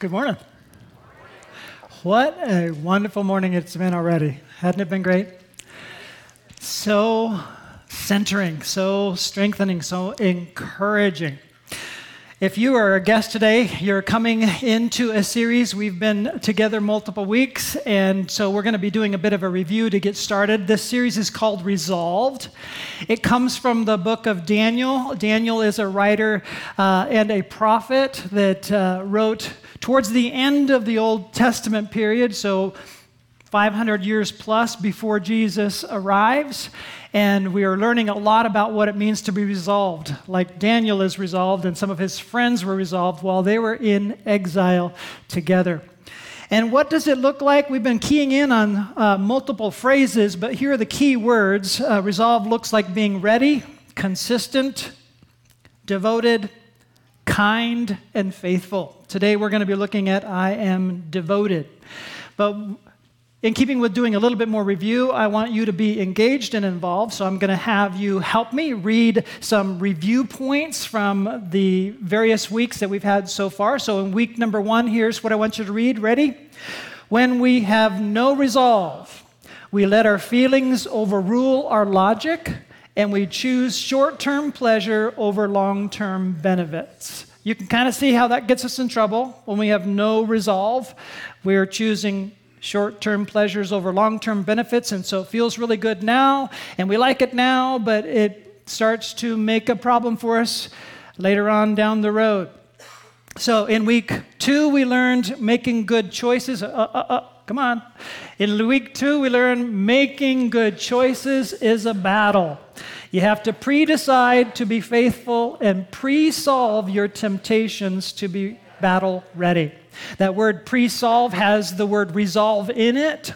Good morning. What a wonderful morning it's been already. Hadn't it been great? So centering, so strengthening, so encouraging. If you are a guest today, you're coming into a series. We've been together multiple weeks, and so we're going to be doing a bit of a review to get started. This series is called Resolved. It comes from the book of Daniel. Daniel is a writer uh, and a prophet that uh, wrote towards the end of the Old Testament period, so 500 years plus before Jesus arrives. And we are learning a lot about what it means to be resolved, like Daniel is resolved, and some of his friends were resolved while they were in exile together. And what does it look like? We've been keying in on uh, multiple phrases, but here are the key words. Uh, resolve looks like being ready, consistent, devoted, kind, and faithful. Today we're going to be looking at I am devoted. But in keeping with doing a little bit more review, I want you to be engaged and involved. So I'm going to have you help me read some review points from the various weeks that we've had so far. So in week number one, here's what I want you to read. Ready? When we have no resolve, we let our feelings overrule our logic and we choose short term pleasure over long term benefits. You can kind of see how that gets us in trouble when we have no resolve. We're choosing short term pleasures over long term benefits, and so it feels really good now, and we like it now, but it starts to make a problem for us later on down the road. So in week two, we learned making good choices. Uh, uh, uh, come on. In week two, we learned making good choices is a battle. You have to pre decide to be faithful and pre solve your temptations to be battle ready. That word pre solve has the word resolve in it.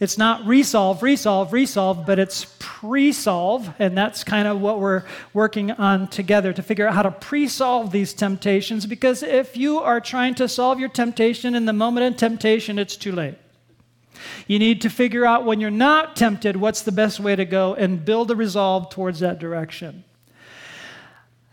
It's not resolve, resolve, resolve, but it's pre solve. And that's kind of what we're working on together to figure out how to pre solve these temptations. Because if you are trying to solve your temptation in the moment of temptation, it's too late. You need to figure out when you're not tempted what's the best way to go and build a resolve towards that direction.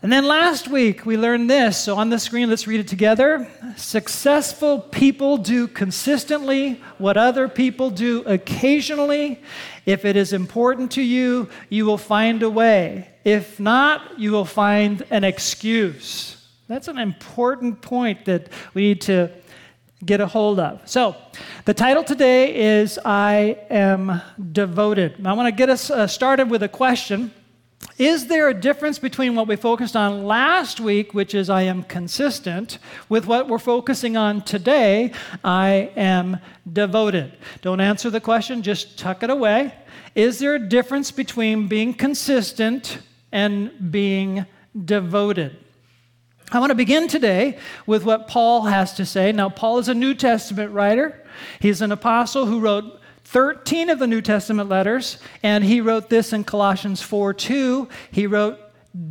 And then last week we learned this. So on the screen, let's read it together. Successful people do consistently what other people do occasionally. If it is important to you, you will find a way. If not, you will find an excuse. That's an important point that we need to get a hold of. So, the title today is I Am Devoted. I want to get us uh, started with a question. Is there a difference between what we focused on last week, which is I am consistent, with what we're focusing on today, I am devoted? Don't answer the question, just tuck it away. Is there a difference between being consistent and being devoted? I want to begin today with what Paul has to say. Now, Paul is a New Testament writer. He's an apostle who wrote 13 of the New Testament letters, and he wrote this in Colossians 4 2. He wrote,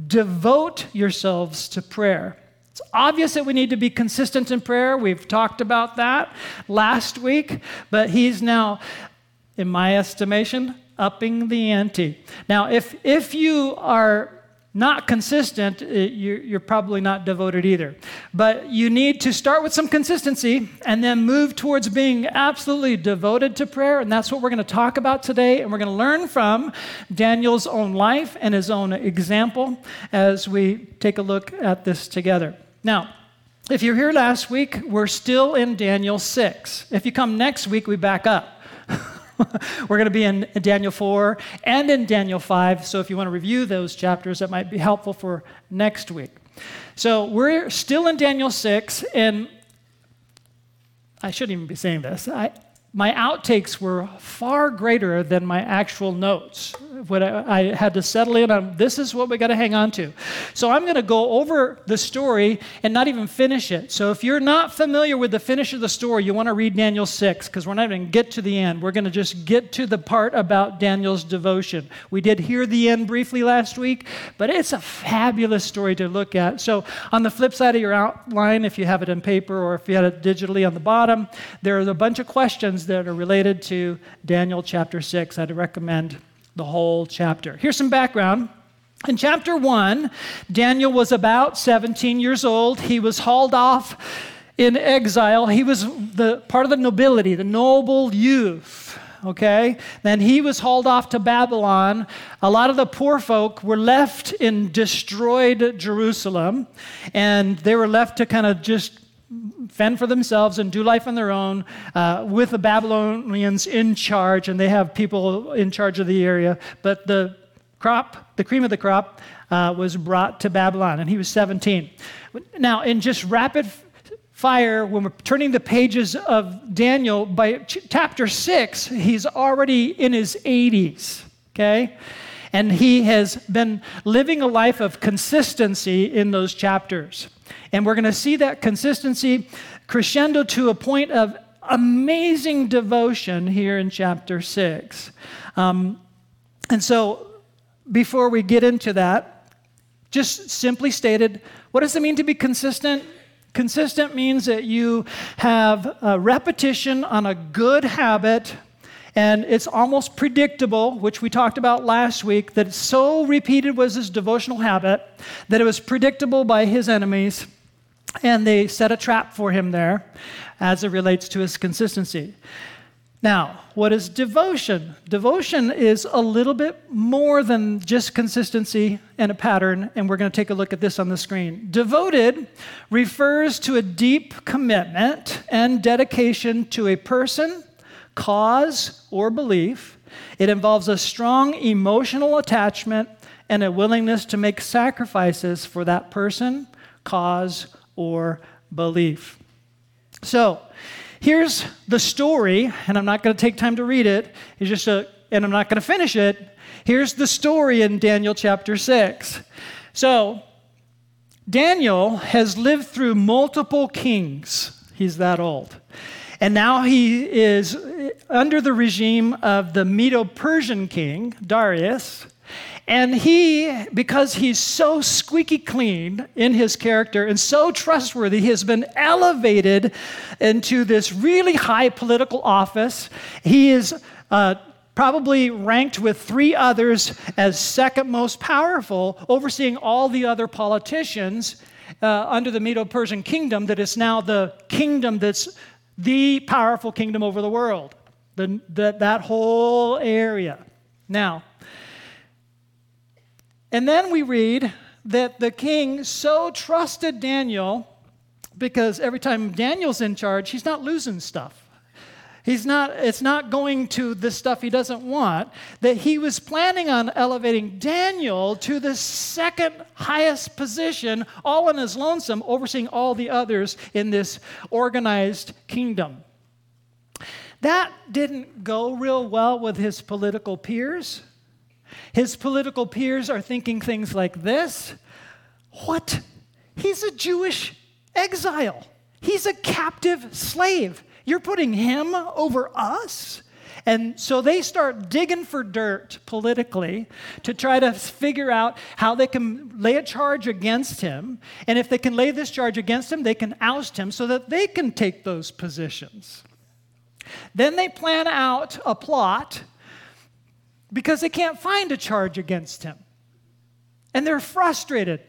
Devote yourselves to prayer. It's obvious that we need to be consistent in prayer. We've talked about that last week, but he's now, in my estimation, upping the ante. Now, if, if you are not consistent, uh, you're probably not devoted either. But you need to start with some consistency and then move towards being absolutely devoted to prayer. And that's what we're going to talk about today. And we're going to learn from Daniel's own life and his own example as we take a look at this together. Now, if you're here last week, we're still in Daniel 6. If you come next week, we back up. We're going to be in Daniel 4 and in Daniel 5. So if you want to review those chapters, that might be helpful for next week. So we're still in Daniel 6, and I shouldn't even be saying this. I, my outtakes were far greater than my actual notes. What I, I had to settle in on this is what we got to hang on to. So I'm going to go over the story and not even finish it. So if you're not familiar with the finish of the story, you want to read Daniel 6 because we're not even get to the end. We're going to just get to the part about Daniel's devotion. We did hear the end briefly last week, but it's a fabulous story to look at. So on the flip side of your outline, if you have it in paper or if you had it digitally on the bottom, there are a bunch of questions that are related to Daniel chapter 6. I'd recommend the whole chapter. Here's some background. In chapter 1, Daniel was about 17 years old. He was hauled off in exile. He was the part of the nobility, the noble youth. Okay? Then he was hauled off to Babylon. A lot of the poor folk were left in destroyed Jerusalem, and they were left to kind of just fend for themselves and do life on their own uh, with the Babylonians in charge, and they have people in charge of the area. But the crop, the cream of the crop, uh, was brought to Babylon, and he was 17. Now, in just rapid fire, when we're turning the pages of Daniel, by ch- chapter 6, he's already in his 80s, okay? And he has been living a life of consistency in those chapters. And we're going to see that consistency crescendo to a point of amazing devotion here in chapter 6. Um, and so before we get into that, just simply stated, what does it mean to be consistent? Consistent means that you have a repetition on a good habit and it's almost predictable, which we talked about last week, that so repeated was his devotional habit that it was predictable by his enemies, and they set a trap for him there as it relates to his consistency. Now, what is devotion? Devotion is a little bit more than just consistency and a pattern, and we're going to take a look at this on the screen. Devoted refers to a deep commitment and dedication to a person, cause, or belief. It involves a strong emotional attachment and a willingness to make sacrifices for that person, cause, or belief. So, Here's the story, and I'm not going to take time to read it. It's just a, and I'm not going to finish it. Here's the story in Daniel chapter 6. So, Daniel has lived through multiple kings. He's that old. And now he is under the regime of the Medo Persian king, Darius. And he, because he's so squeaky clean in his character and so trustworthy, he has been elevated into this really high political office. He is uh, probably ranked with three others as second most powerful, overseeing all the other politicians uh, under the Medo Persian kingdom, that is now the kingdom that's the powerful kingdom over the world, the, the, that whole area. Now, and then we read that the king so trusted Daniel because every time Daniel's in charge, he's not losing stuff. He's not, it's not going to the stuff he doesn't want, that he was planning on elevating Daniel to the second highest position, all in his lonesome, overseeing all the others in this organized kingdom. That didn't go real well with his political peers. His political peers are thinking things like this What? He's a Jewish exile, he's a captive slave. You're putting him over us? And so they start digging for dirt politically to try to figure out how they can lay a charge against him. And if they can lay this charge against him, they can oust him so that they can take those positions. Then they plan out a plot because they can't find a charge against him. And they're frustrated.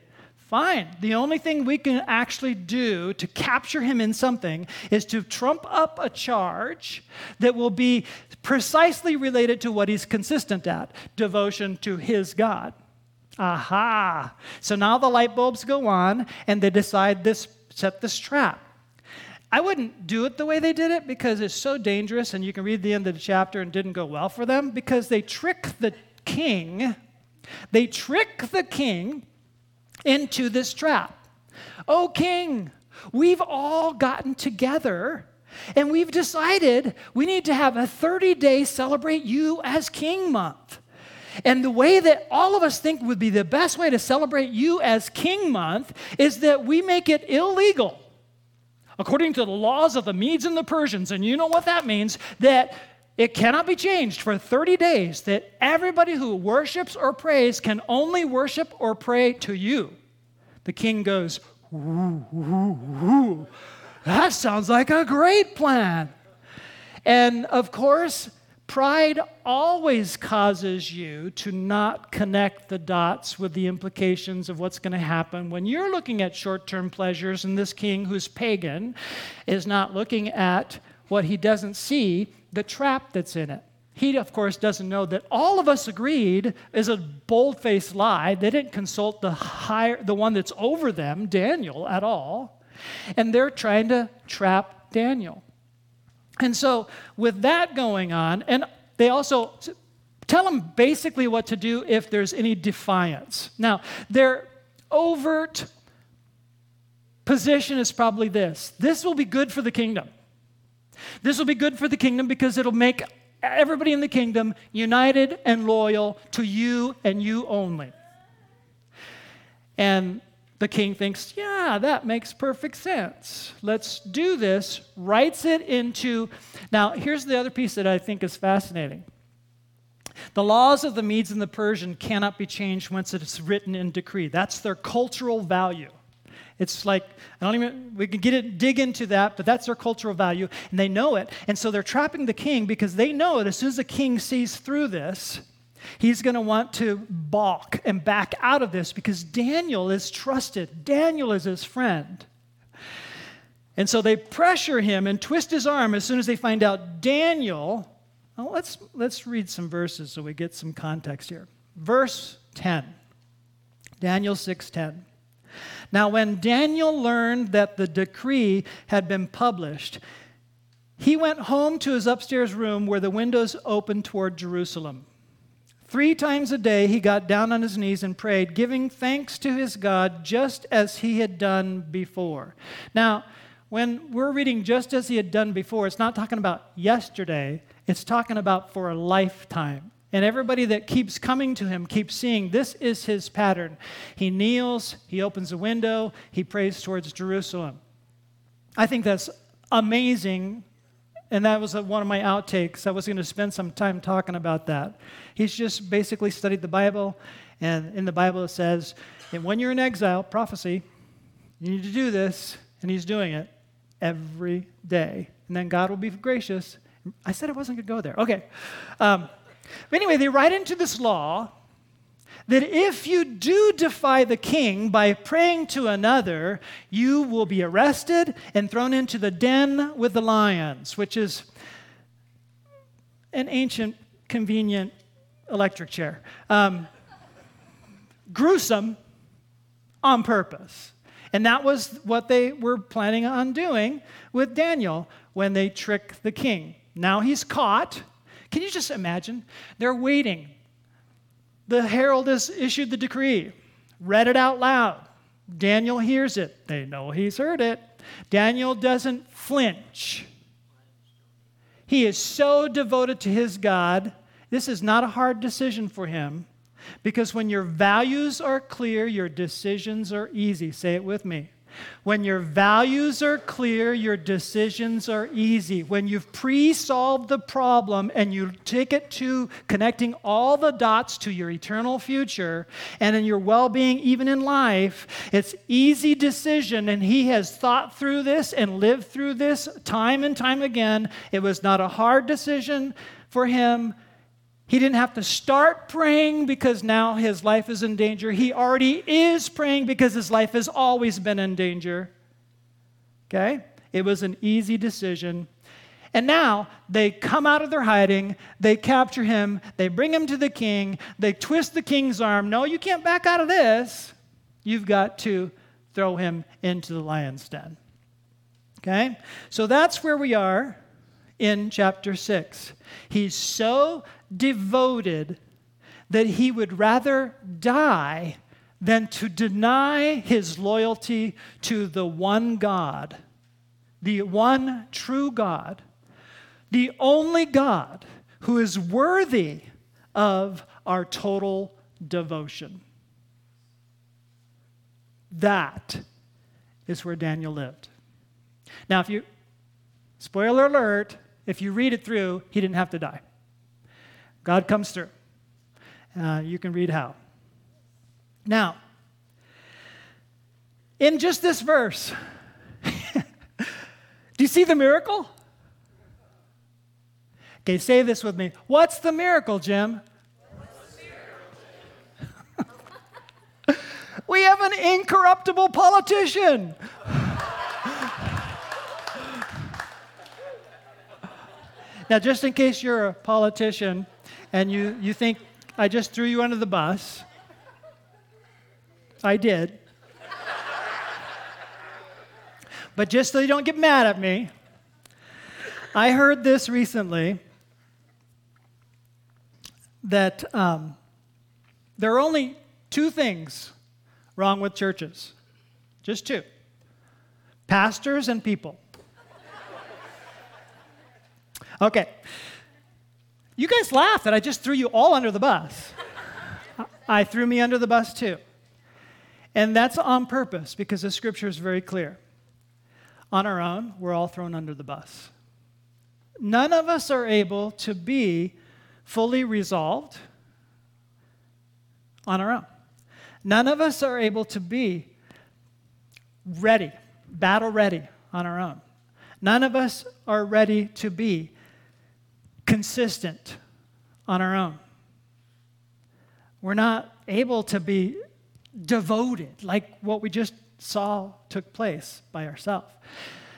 Fine. The only thing we can actually do to capture him in something is to trump up a charge that will be precisely related to what he's consistent at devotion to his God. Aha. So now the light bulbs go on and they decide this set this trap. I wouldn't do it the way they did it because it's so dangerous, and you can read the end of the chapter and didn't go well for them because they trick the king. They trick the king into this trap. Oh, king, we've all gotten together and we've decided we need to have a 30 day celebrate you as king month. And the way that all of us think would be the best way to celebrate you as king month is that we make it illegal according to the laws of the Medes and the Persians. And you know what that means? That it cannot be changed for 30 days, that everybody who worships or prays can only worship or pray to you. The king goes, ooh, ooh, ooh. That sounds like a great plan. And of course, Pride always causes you to not connect the dots with the implications of what's going to happen when you're looking at short term pleasures, and this king who's pagan is not looking at what he doesn't see, the trap that's in it. He, of course, doesn't know that all of us agreed is a bold faced lie. They didn't consult the, higher, the one that's over them, Daniel, at all. And they're trying to trap Daniel. And so, with that going on, and they also tell him basically what to do if there's any defiance. Now, their overt position is probably this this will be good for the kingdom. This will be good for the kingdom because it'll make everybody in the kingdom united and loyal to you and you only. And the king thinks, yeah, that makes perfect sense. Let's do this. Writes it into. Now, here's the other piece that I think is fascinating. The laws of the Medes and the Persian cannot be changed once it's written in decree. That's their cultural value. It's like, I don't even, we can get it, dig into that, but that's their cultural value, and they know it. And so they're trapping the king because they know it. As soon as the king sees through this, he's going to want to balk and back out of this because Daniel is trusted. Daniel is his friend. And so they pressure him and twist his arm as soon as they find out Daniel. Well, let's, let's read some verses so we get some context here. Verse 10. Daniel 6:10. Now, when Daniel learned that the decree had been published, he went home to his upstairs room where the windows opened toward Jerusalem. Three times a day he got down on his knees and prayed, giving thanks to his God just as he had done before. Now, when we're reading just as he had done before, it's not talking about yesterday, it's talking about for a lifetime. And everybody that keeps coming to him keeps seeing this is his pattern. He kneels, he opens a window, he prays towards Jerusalem. I think that's amazing. And that was one of my outtakes. I was going to spend some time talking about that. He's just basically studied the Bible, and in the Bible it says, and when you're in exile, prophecy, you need to do this, and he's doing it every day. And then God will be gracious. I said I wasn't going to go there. Okay. Um, but anyway, they write into this law that if you do defy the king by praying to another, you will be arrested and thrown into the den with the lions, which is an ancient, convenient electric chair. Um, gruesome on purpose. And that was what they were planning on doing with Daniel when they trick the king. Now he's caught. Can you just imagine? They're waiting. The herald has issued the decree, read it out loud. Daniel hears it. They know he's heard it. Daniel doesn't flinch. He is so devoted to his God. This is not a hard decision for him because when your values are clear, your decisions are easy. Say it with me. When your values are clear, your decisions are easy. When you've pre solved the problem and you take it to connecting all the dots to your eternal future and in your well being, even in life, it's easy decision. And he has thought through this and lived through this time and time again. It was not a hard decision for him. He didn't have to start praying because now his life is in danger. He already is praying because his life has always been in danger. Okay? It was an easy decision. And now they come out of their hiding, they capture him, they bring him to the king, they twist the king's arm. No, you can't back out of this. You've got to throw him into the lion's den. Okay? So that's where we are in chapter 6. He's so devoted that he would rather die than to deny his loyalty to the one God, the one true God, the only God who is worthy of our total devotion. That is where Daniel lived. Now, if you, spoiler alert, if you read it through, he didn't have to die. God comes through. Uh, you can read how. Now, in just this verse, do you see the miracle? Okay, say this with me. What's the miracle, Jim? we have an incorruptible politician. now, just in case you're a politician and you, you think I just threw you under the bus, I did. but just so you don't get mad at me, I heard this recently that um, there are only two things wrong with churches. Just two pastors and people. Okay. You guys laugh that I just threw you all under the bus. I threw me under the bus too. And that's on purpose because the scripture is very clear. On our own, we're all thrown under the bus. None of us are able to be fully resolved on our own. None of us are able to be ready, battle ready on our own. None of us are ready to be consistent on our own. We're not able to be devoted like what we just saw took place by ourselves.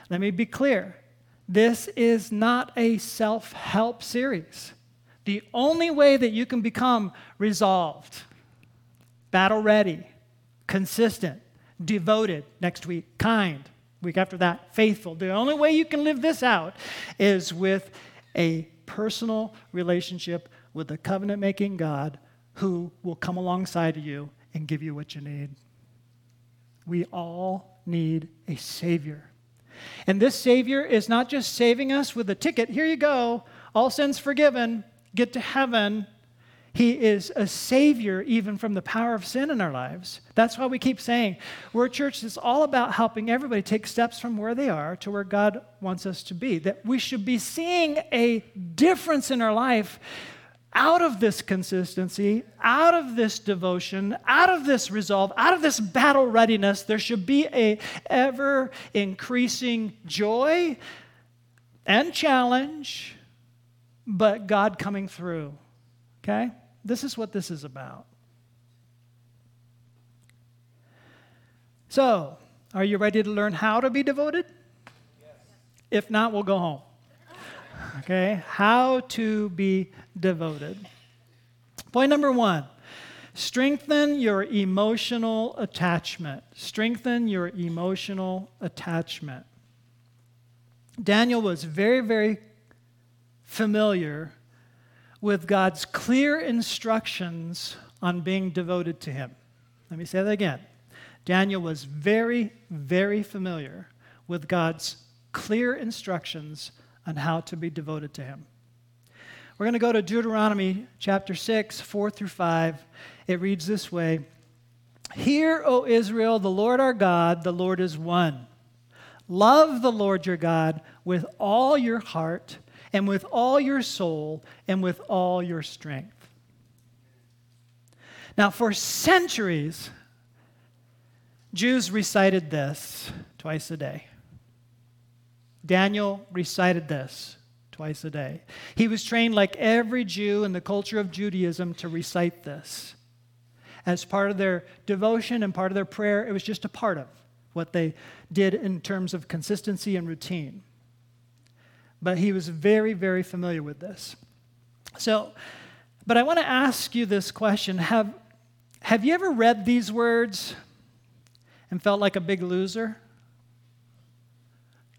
Let me be clear this is not a self help series. The only way that you can become resolved, battle ready, consistent, devoted next week, kind, week after that, faithful, the only way you can live this out is with a personal relationship with the covenant making God who will come alongside you and give you what you need. We all need a Savior. And this Savior is not just saving us with a ticket, here you go, all sins forgiven, get to heaven. He is a savior even from the power of sin in our lives. That's why we keep saying we're a church that's all about helping everybody take steps from where they are to where God wants us to be. That we should be seeing a difference in our life out of this consistency, out of this devotion, out of this resolve, out of this battle readiness, there should be a ever increasing joy and challenge, but God coming through. Okay? This is what this is about. So, are you ready to learn how to be devoted? Yes. If not, we'll go home. Okay? How to be devoted. Point number one strengthen your emotional attachment. Strengthen your emotional attachment. Daniel was very, very familiar with God's clear instructions on being devoted to Him. Let me say that again. Daniel was very, very familiar with God's clear instructions on how to be devoted to Him. We're going to go to Deuteronomy chapter 6, 4 through 5. It reads this way Hear, O Israel, the Lord our God, the Lord is one. Love the Lord your God with all your heart, and with all your soul, and with all your strength. Now, for centuries, Jews recited this twice a day. Daniel recited this twice a day. He was trained, like every Jew in the culture of Judaism, to recite this. As part of their devotion and part of their prayer, it was just a part of what they did in terms of consistency and routine. But he was very, very familiar with this. So, but I want to ask you this question Have, have you ever read these words and felt like a big loser?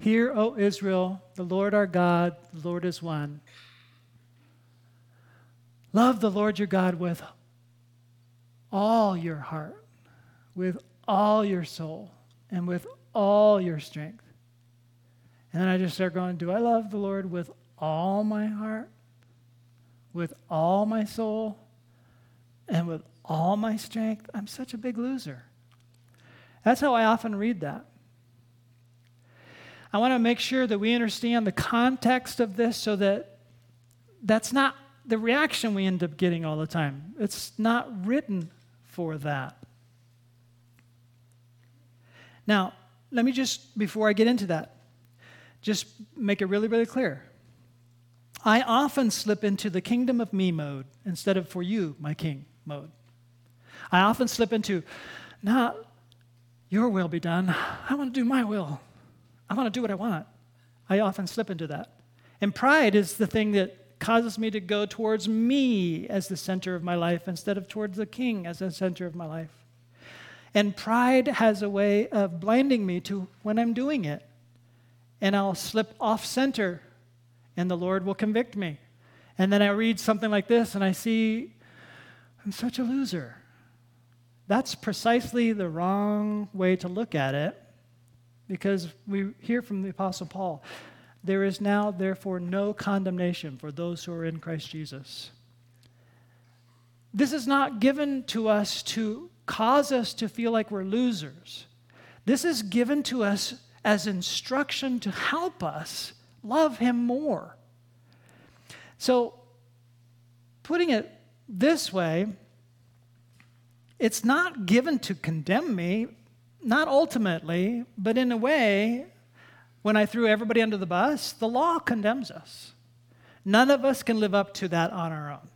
Hear, O Israel, the Lord our God, the Lord is one. Love the Lord your God with all your heart, with all your soul, and with all your strength. And then I just start going, Do I love the Lord with all my heart, with all my soul, and with all my strength? I'm such a big loser. That's how I often read that. I want to make sure that we understand the context of this so that that's not the reaction we end up getting all the time. It's not written for that. Now, let me just, before I get into that, just make it really, really clear. I often slip into the kingdom of me mode instead of for you, my king mode. I often slip into, not your will be done. I want to do my will. I want to do what I want. I often slip into that. And pride is the thing that causes me to go towards me as the center of my life instead of towards the king as the center of my life. And pride has a way of blinding me to when I'm doing it. And I'll slip off center, and the Lord will convict me. And then I read something like this, and I see I'm such a loser. That's precisely the wrong way to look at it because we hear from the Apostle Paul there is now, therefore, no condemnation for those who are in Christ Jesus. This is not given to us to cause us to feel like we're losers. This is given to us as instruction to help us love Him more. So, putting it this way, it's not given to condemn me, not ultimately, but in a way, when I threw everybody under the bus, the law condemns us. None of us can live up to that on our own.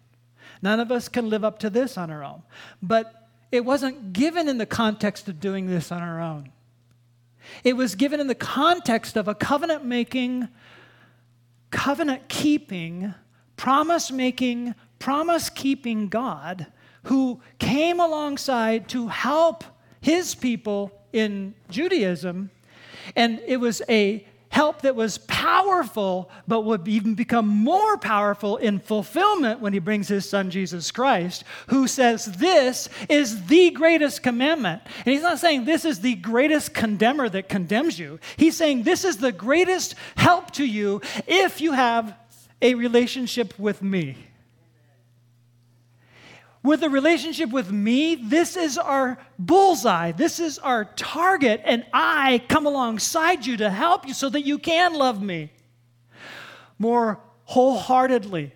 None of us can live up to this on our own. But it wasn't given in the context of doing this on our own. It was given in the context of a covenant making, covenant keeping, promise making, promise keeping God who came alongside to help his people in Judaism. And it was a help that was powerful, but would even become more powerful in fulfillment when he brings his son Jesus Christ, who says this is the greatest commandment. And he's not saying this is the greatest condemner that condemns you, he's saying this is the greatest help to you if you have a relationship with me. With a relationship with me, this is our bullseye. This is our target, and I come alongside you to help you so that you can love me more wholeheartedly.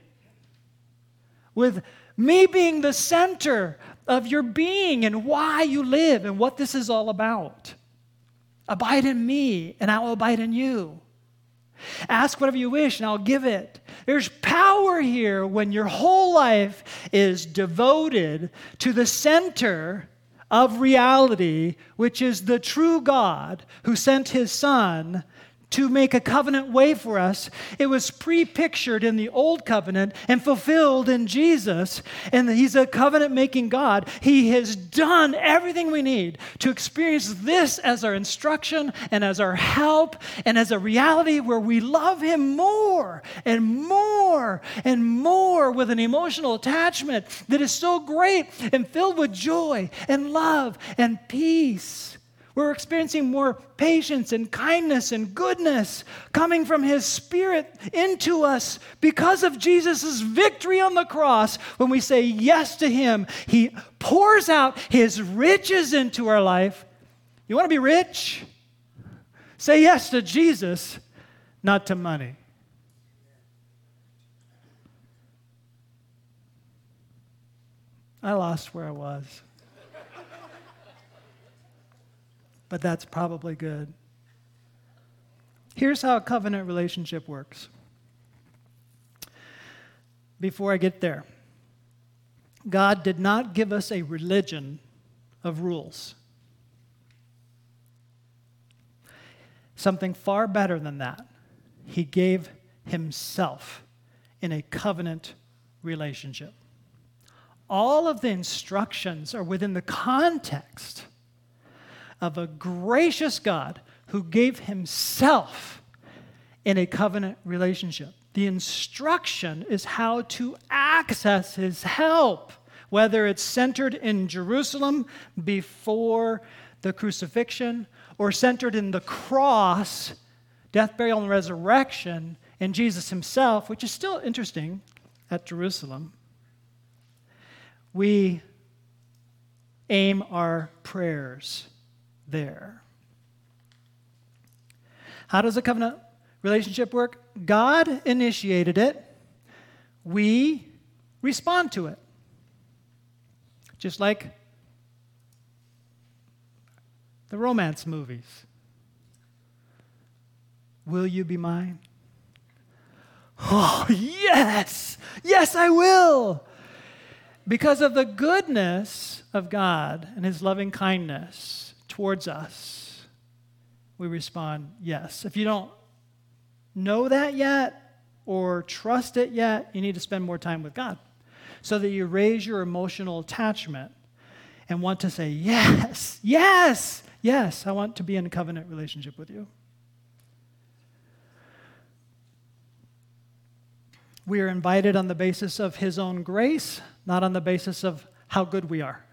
With me being the center of your being and why you live and what this is all about. Abide in me, and I will abide in you. Ask whatever you wish, and I'll give it. There's power here when your whole life is devoted to the center of reality, which is the true God who sent his Son to make a covenant way for us. It was pre pictured in the old covenant and fulfilled in Jesus. And He's a covenant making God. He has done everything we need to experience this as our instruction and as our help and as a reality where we love Him more and more and more with an emotional attachment that is so great and filled with joy and love and peace. We're experiencing more patience and kindness and goodness coming from His Spirit into us because of Jesus' victory on the cross. When we say yes to Him, He pours out His riches into our life. You want to be rich? Say yes to Jesus, not to money. I lost where I was. But that's probably good. Here's how a covenant relationship works. Before I get there, God did not give us a religion of rules. Something far better than that. He gave Himself in a covenant relationship. All of the instructions are within the context of a gracious God who gave himself in a covenant relationship. The instruction is how to access his help, whether it's centered in Jerusalem before the crucifixion or centered in the cross, death, burial, and resurrection, in Jesus himself, which is still interesting at Jerusalem. We aim our prayers there. How does a covenant relationship work? God initiated it, we respond to it. Just like the romance movies. Will you be mine? Oh, yes, yes, I will. Because of the goodness of God and his loving kindness towards us, we respond yes. If you don't know that yet or trust it yet, you need to spend more time with God so that you raise your emotional attachment and want to say, Yes, yes, yes, I want to be in a covenant relationship with you. We are invited on the basis of His own grace, not on the basis of how good we are.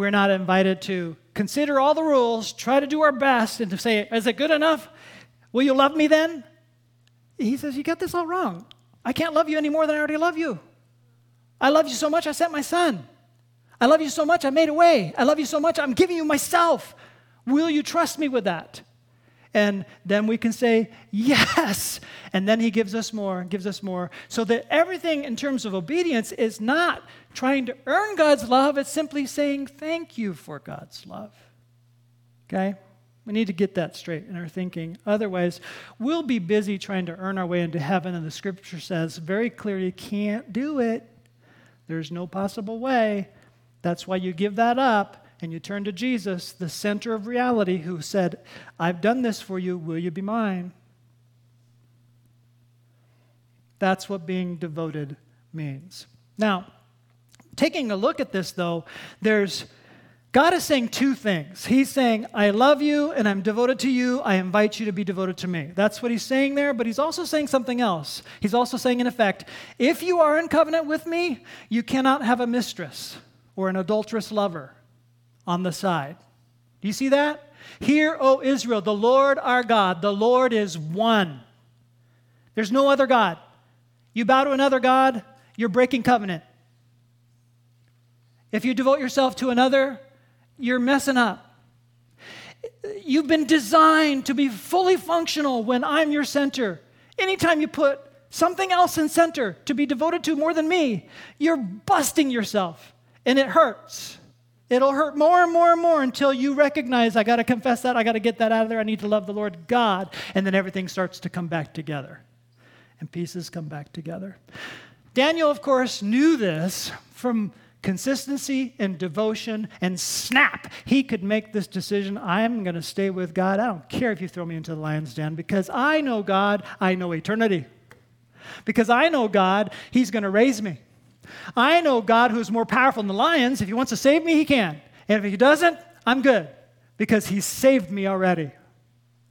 We're not invited to consider all the rules, try to do our best, and to say, Is it good enough? Will you love me then? He says, You got this all wrong. I can't love you any more than I already love you. I love you so much, I sent my son. I love you so much, I made a way. I love you so much, I'm giving you myself. Will you trust me with that? And then we can say, yes. And then he gives us more, gives us more. So that everything in terms of obedience is not trying to earn God's love, it's simply saying, thank you for God's love. Okay? We need to get that straight in our thinking. Otherwise, we'll be busy trying to earn our way into heaven, and the scripture says very clearly, can't do it. There's no possible way. That's why you give that up and you turn to Jesus, the center of reality, who said, I've done this for you. Will you be mine? That's what being devoted means. Now, taking a look at this, though, there's God is saying two things. He's saying, I love you and I'm devoted to you. I invite you to be devoted to me. That's what he's saying there, but he's also saying something else. He's also saying, in effect, if you are in covenant with me, you cannot have a mistress or an adulterous lover on the side. Do you see that? Hear, O Israel, the Lord our God, the Lord is one. There's no other God. You bow to another God, you're breaking covenant. If you devote yourself to another, you're messing up. You've been designed to be fully functional when I'm your center. Anytime you put something else in center to be devoted to more than me, you're busting yourself and it hurts. It'll hurt more and more and more until you recognize, I got to confess that, I got to get that out of there, I need to love the Lord God. And then everything starts to come back together. And pieces come back together. Daniel, of course, knew this from consistency and devotion, and snap, he could make this decision I'm going to stay with God. I don't care if you throw me into the lion's den because I know God, I know eternity. Because I know God, He's going to raise me. I know God who's more powerful than the lions. If He wants to save me, He can. And if He doesn't, I'm good because He saved me already.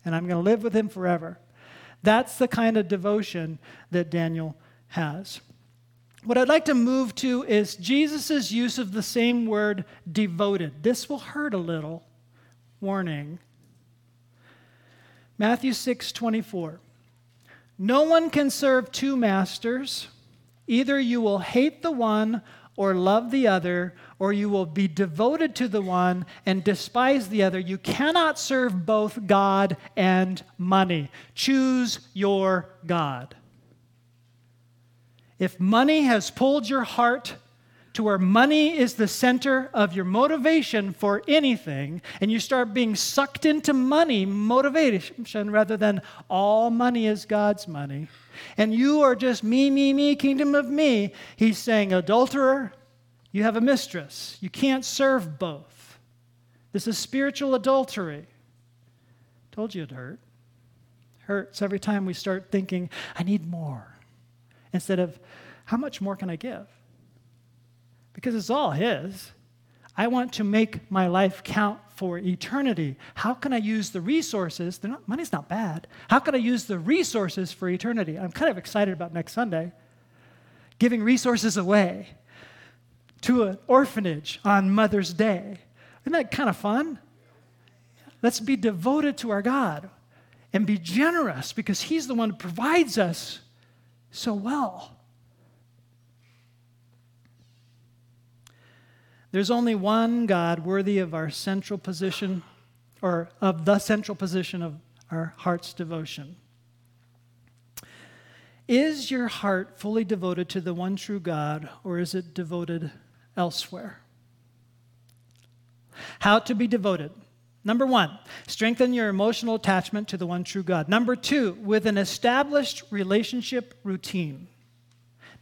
And I'm going to live with Him forever. That's the kind of devotion that Daniel has. What I'd like to move to is Jesus' use of the same word devoted. This will hurt a little. Warning. Matthew 6 24. No one can serve two masters. Either you will hate the one or love the other, or you will be devoted to the one and despise the other. You cannot serve both God and money. Choose your God. If money has pulled your heart to where money is the center of your motivation for anything, and you start being sucked into money motivation rather than all money is God's money, and you are just me, me, me, kingdom of me, he's saying, adulterer, you have a mistress. You can't serve both. This is spiritual adultery. Told you it hurt. Hurts every time we start thinking, I need more instead of how much more can I give? Because it's all His. I want to make my life count for eternity. How can I use the resources? Not, money's not bad. How can I use the resources for eternity? I'm kind of excited about next Sunday. Giving resources away to an orphanage on Mother's Day. Isn't that kind of fun? Let's be devoted to our God and be generous because He's the one who provides us so well. There's only one God worthy of our central position, or of the central position of our heart's devotion. Is your heart fully devoted to the one true God, or is it devoted elsewhere? How to be devoted. Number one, strengthen your emotional attachment to the one true God. Number two, with an established relationship routine.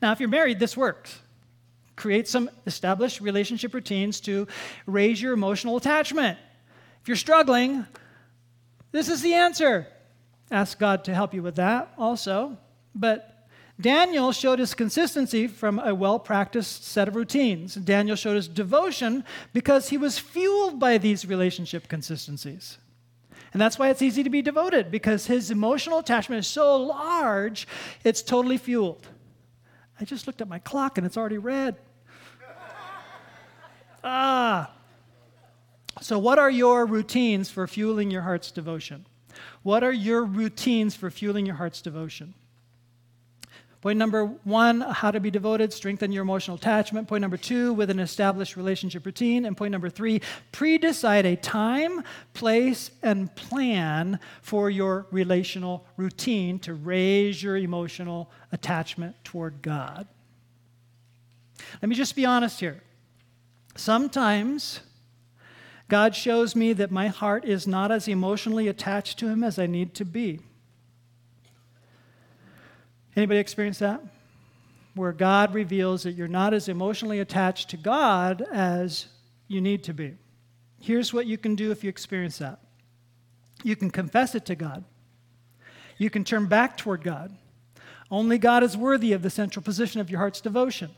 Now, if you're married, this works. Create some established relationship routines to raise your emotional attachment. If you're struggling, this is the answer. Ask God to help you with that also. But Daniel showed his consistency from a well practiced set of routines. Daniel showed his devotion because he was fueled by these relationship consistencies. And that's why it's easy to be devoted, because his emotional attachment is so large, it's totally fueled. I just looked at my clock and it's already red. Ah. So, what are your routines for fueling your heart's devotion? What are your routines for fueling your heart's devotion? Point number one, how to be devoted, strengthen your emotional attachment. Point number two, with an established relationship routine. And point number three, pre decide a time, place, and plan for your relational routine to raise your emotional attachment toward God. Let me just be honest here. Sometimes God shows me that my heart is not as emotionally attached to Him as I need to be. Anybody experience that? Where God reveals that you're not as emotionally attached to God as you need to be. Here's what you can do if you experience that you can confess it to God, you can turn back toward God. Only God is worthy of the central position of your heart's devotion.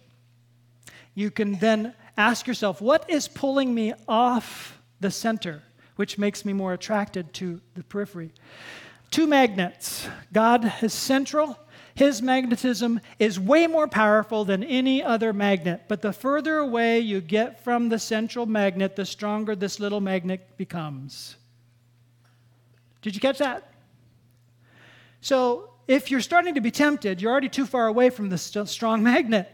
You can then ask yourself, what is pulling me off the center, which makes me more attracted to the periphery? Two magnets. God is central, his magnetism is way more powerful than any other magnet. But the further away you get from the central magnet, the stronger this little magnet becomes. Did you catch that? So, if you're starting to be tempted, you're already too far away from the strong magnet.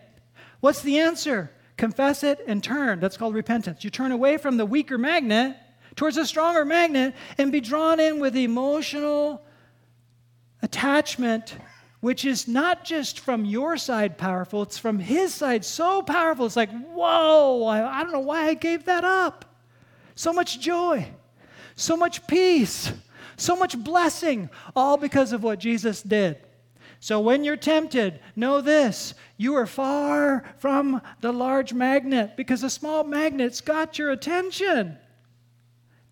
What's the answer? Confess it and turn. That's called repentance. You turn away from the weaker magnet towards a stronger magnet and be drawn in with emotional attachment which is not just from your side powerful, it's from his side so powerful. It's like, whoa, I, I don't know why I gave that up. So much joy, so much peace, so much blessing, all because of what Jesus did. So when you're tempted, know this you are far from the large magnet because a small magnet's got your attention.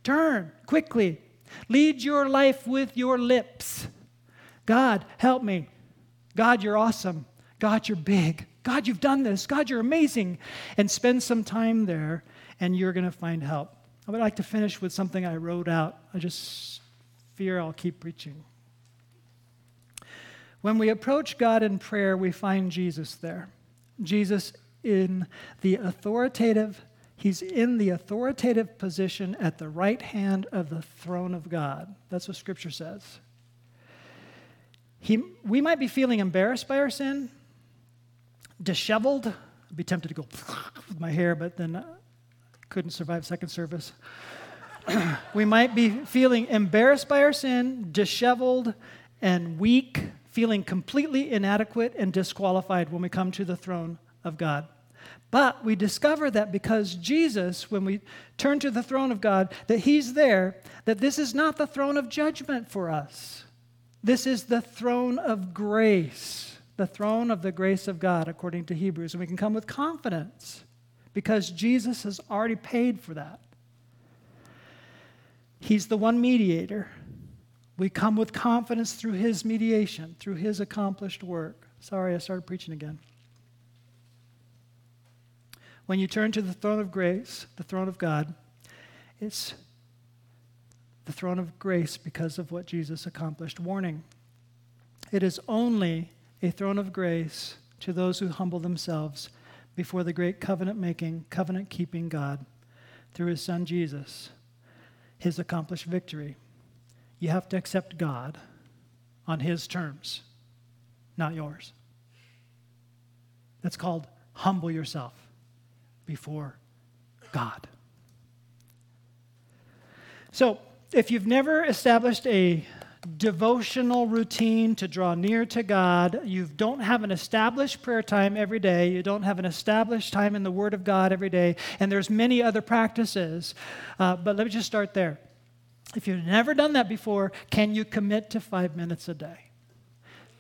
Turn quickly. Lead your life with your lips. God, help me God, you're awesome. God, you're big. God, you've done this. God, you're amazing. And spend some time there, and you're going to find help. I would like to finish with something I wrote out. I just fear I'll keep preaching. When we approach God in prayer, we find Jesus there. Jesus in the authoritative, he's in the authoritative position at the right hand of the throne of God. That's what Scripture says. He, we might be feeling embarrassed by our sin, disheveled. I'd be tempted to go with my hair, but then I couldn't survive second service. we might be feeling embarrassed by our sin, disheveled and weak, feeling completely inadequate and disqualified when we come to the throne of God. But we discover that because Jesus, when we turn to the throne of God, that He's there, that this is not the throne of judgment for us. This is the throne of grace, the throne of the grace of God, according to Hebrews. And we can come with confidence because Jesus has already paid for that. He's the one mediator. We come with confidence through his mediation, through his accomplished work. Sorry, I started preaching again. When you turn to the throne of grace, the throne of God, it's the throne of grace because of what Jesus accomplished. Warning it is only a throne of grace to those who humble themselves before the great covenant making, covenant keeping God through his son Jesus, his accomplished victory. You have to accept God on his terms, not yours. That's called humble yourself before God. So, if you've never established a devotional routine to draw near to God, you don't have an established prayer time every day, you don't have an established time in the Word of God every day, and there's many other practices. Uh, but let me just start there. If you've never done that before, can you commit to five minutes a day?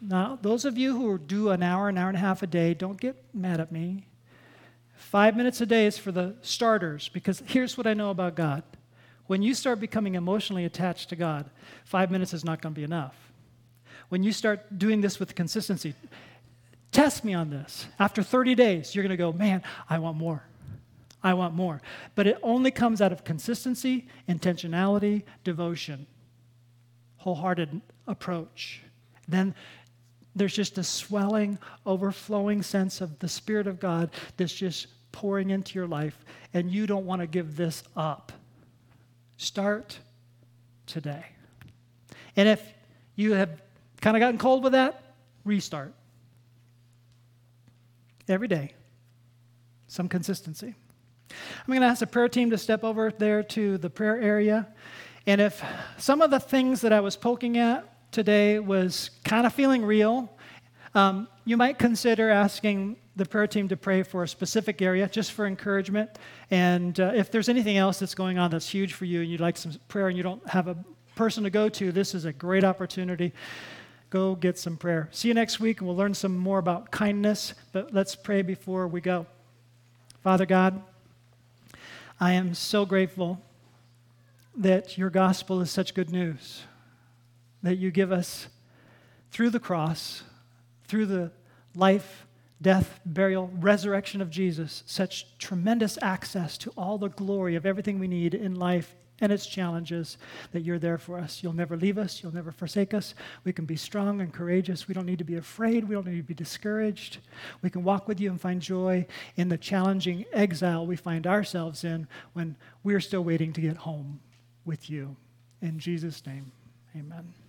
Now, those of you who do an hour, an hour and a half a day, don't get mad at me. Five minutes a day is for the starters, because here's what I know about God. When you start becoming emotionally attached to God, five minutes is not going to be enough. When you start doing this with consistency, test me on this. After 30 days, you're going to go, man, I want more. I want more. But it only comes out of consistency, intentionality, devotion, wholehearted approach. Then there's just a swelling, overflowing sense of the Spirit of God that's just pouring into your life, and you don't want to give this up. Start today. And if you have kind of gotten cold with that, restart. Every day, some consistency. I'm going to ask the prayer team to step over there to the prayer area. And if some of the things that I was poking at today was kind of feeling real, um, you might consider asking the prayer team to pray for a specific area just for encouragement. And uh, if there's anything else that's going on that's huge for you and you'd like some prayer and you don't have a person to go to, this is a great opportunity. Go get some prayer. See you next week and we'll learn some more about kindness. But let's pray before we go. Father God, I am so grateful that your gospel is such good news, that you give us through the cross, through the life, death, burial, resurrection of Jesus, such tremendous access to all the glory of everything we need in life and its challenges, that you're there for us. You'll never leave us, you'll never forsake us. We can be strong and courageous. We don't need to be afraid, we don't need to be discouraged. We can walk with you and find joy in the challenging exile we find ourselves in when we're still waiting to get home with you. In Jesus' name, amen.